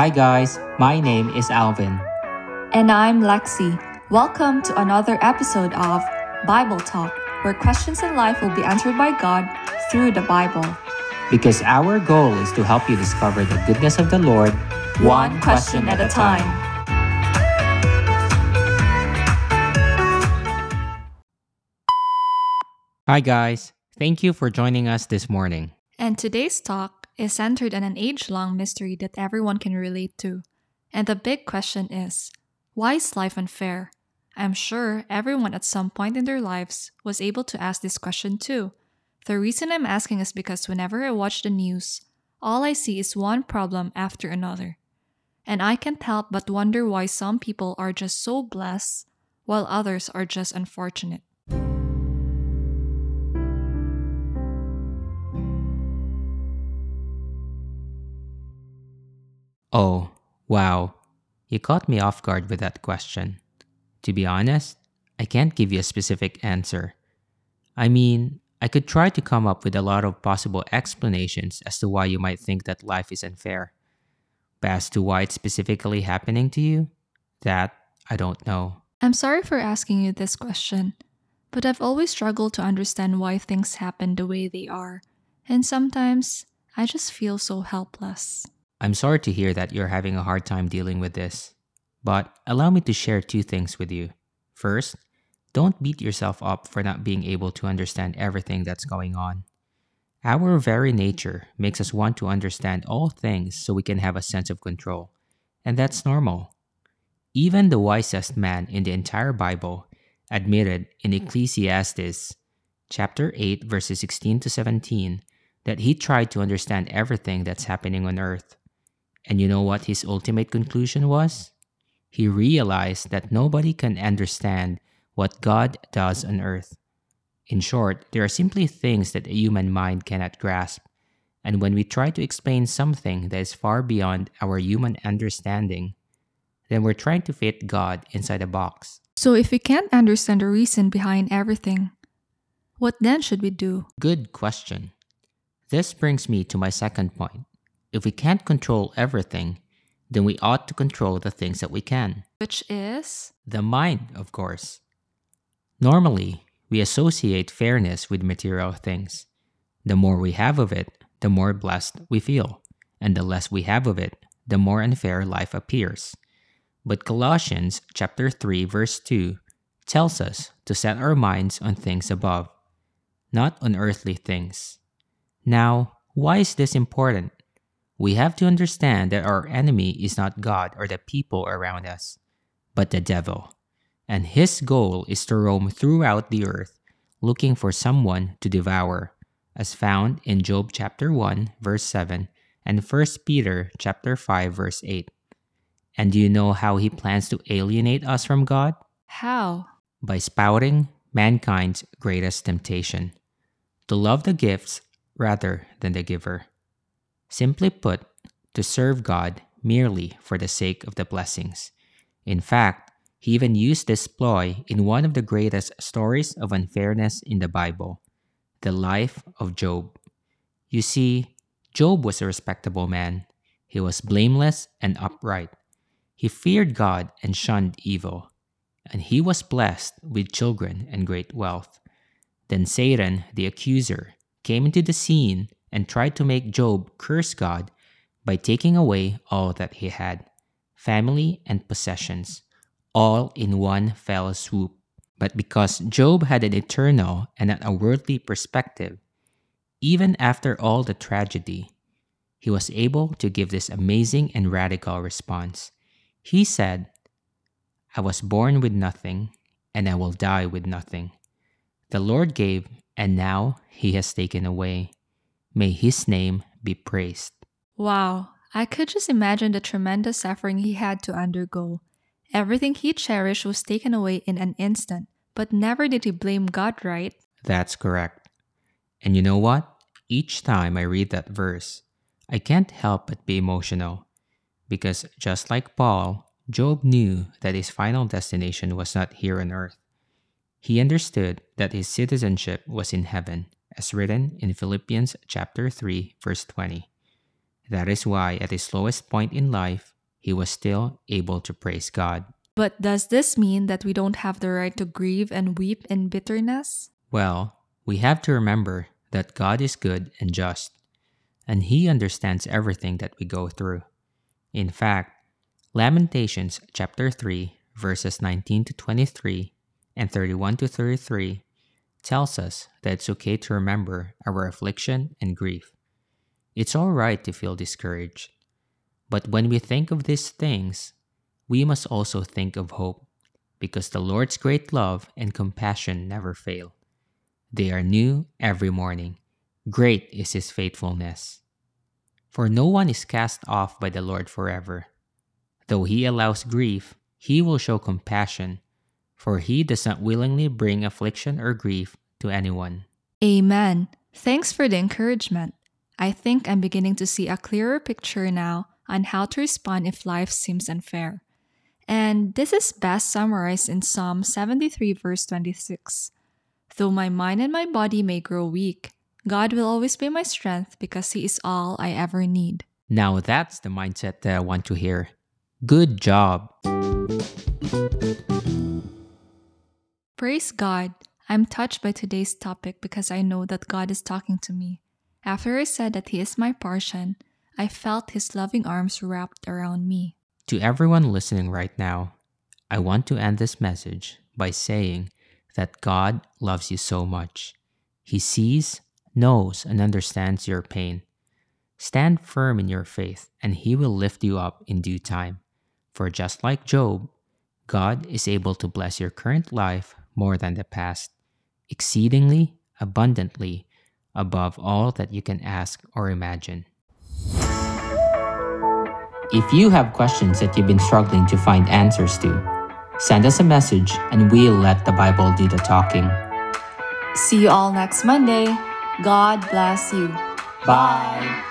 Hi guys, my name is Alvin. And I'm Lexi. Welcome to another episode of Bible Talk, where questions in life will be answered by God through the Bible. Because our goal is to help you discover the goodness of the Lord one question at a time. Hi guys, thank you for joining us this morning. And today's talk is centered on an age long mystery that everyone can relate to. And the big question is why is life unfair? I'm sure everyone at some point in their lives was able to ask this question too. The reason I'm asking is because whenever I watch the news, all I see is one problem after another. And I can't help but wonder why some people are just so blessed while others are just unfortunate. Oh, wow. You caught me off guard with that question. To be honest, I can't give you a specific answer. I mean, I could try to come up with a lot of possible explanations as to why you might think that life is unfair. But as to why it's specifically happening to you, that I don't know. I'm sorry for asking you this question, but I've always struggled to understand why things happen the way they are, and sometimes I just feel so helpless. I'm sorry to hear that you're having a hard time dealing with this, but allow me to share two things with you. First, don't beat yourself up for not being able to understand everything that's going on. Our very nature makes us want to understand all things so we can have a sense of control, and that's normal. Even the wisest man in the entire Bible admitted in Ecclesiastes chapter 8 verses 16 to 17 that he tried to understand everything that's happening on earth and you know what his ultimate conclusion was? He realized that nobody can understand what God does on earth. In short, there are simply things that a human mind cannot grasp. And when we try to explain something that is far beyond our human understanding, then we're trying to fit God inside a box. So, if we can't understand the reason behind everything, what then should we do? Good question. This brings me to my second point. If we can't control everything, then we ought to control the things that we can. Which is? The mind, of course. Normally, we associate fairness with material things. The more we have of it, the more blessed we feel, and the less we have of it, the more unfair life appears. But Colossians chapter 3 verse 2 tells us to set our minds on things above, not on earthly things. Now, why is this important? We have to understand that our enemy is not God or the people around us, but the devil. And his goal is to roam throughout the earth looking for someone to devour, as found in Job chapter 1 verse 7 and 1 Peter chapter 5 verse 8. And do you know how he plans to alienate us from God? How? By spouting mankind's greatest temptation to love the gifts rather than the giver. Simply put, to serve God merely for the sake of the blessings. In fact, he even used this ploy in one of the greatest stories of unfairness in the Bible the life of Job. You see, Job was a respectable man. He was blameless and upright. He feared God and shunned evil. And he was blessed with children and great wealth. Then Satan, the accuser, came into the scene and tried to make Job curse God by taking away all that he had family and possessions, all in one fell swoop. But because Job had an eternal and not a worldly perspective, even after all the tragedy, he was able to give this amazing and radical response. He said, I was born with nothing, and I will die with nothing. The Lord gave, and now he has taken away. May his name be praised. Wow, I could just imagine the tremendous suffering he had to undergo. Everything he cherished was taken away in an instant, but never did he blame God, right? That's correct. And you know what? Each time I read that verse, I can't help but be emotional. Because just like Paul, Job knew that his final destination was not here on earth. He understood that his citizenship was in heaven as written in Philippians chapter 3 verse 20. That is why, at his lowest point in life, he was still able to praise God. But does this mean that we don't have the right to grieve and weep in bitterness? Well, we have to remember that God is good and just, and He understands everything that we go through. In fact, Lamentations chapter 3, verses 19 to 23 and 31 to 33 tells us that it's okay to remember our affliction and grief. It's all right to feel discouraged. But when we think of these things, we must also think of hope, because the Lord's great love and compassion never fail. They are new every morning. Great is His faithfulness. For no one is cast off by the Lord forever. Though He allows grief, He will show compassion, for He does not willingly bring affliction or grief to anyone. Amen. Thanks for the encouragement. I think I'm beginning to see a clearer picture now on how to respond if life seems unfair. And this is best summarized in Psalm 73, verse 26. Though my mind and my body may grow weak, God will always be my strength because He is all I ever need. Now that's the mindset that I want to hear. Good job. Praise God. I'm touched by today's topic because I know that God is talking to me. After I said that He is my portion, I felt His loving arms wrapped around me. To everyone listening right now, I want to end this message by saying that God loves you so much. He sees, knows, and understands your pain. Stand firm in your faith, and He will lift you up in due time. For just like Job, God is able to bless your current life more than the past, exceedingly abundantly above all that you can ask or imagine. If you have questions that you've been struggling to find answers to, send us a message and we'll let the Bible do the talking. See you all next Monday. God bless you. Bye.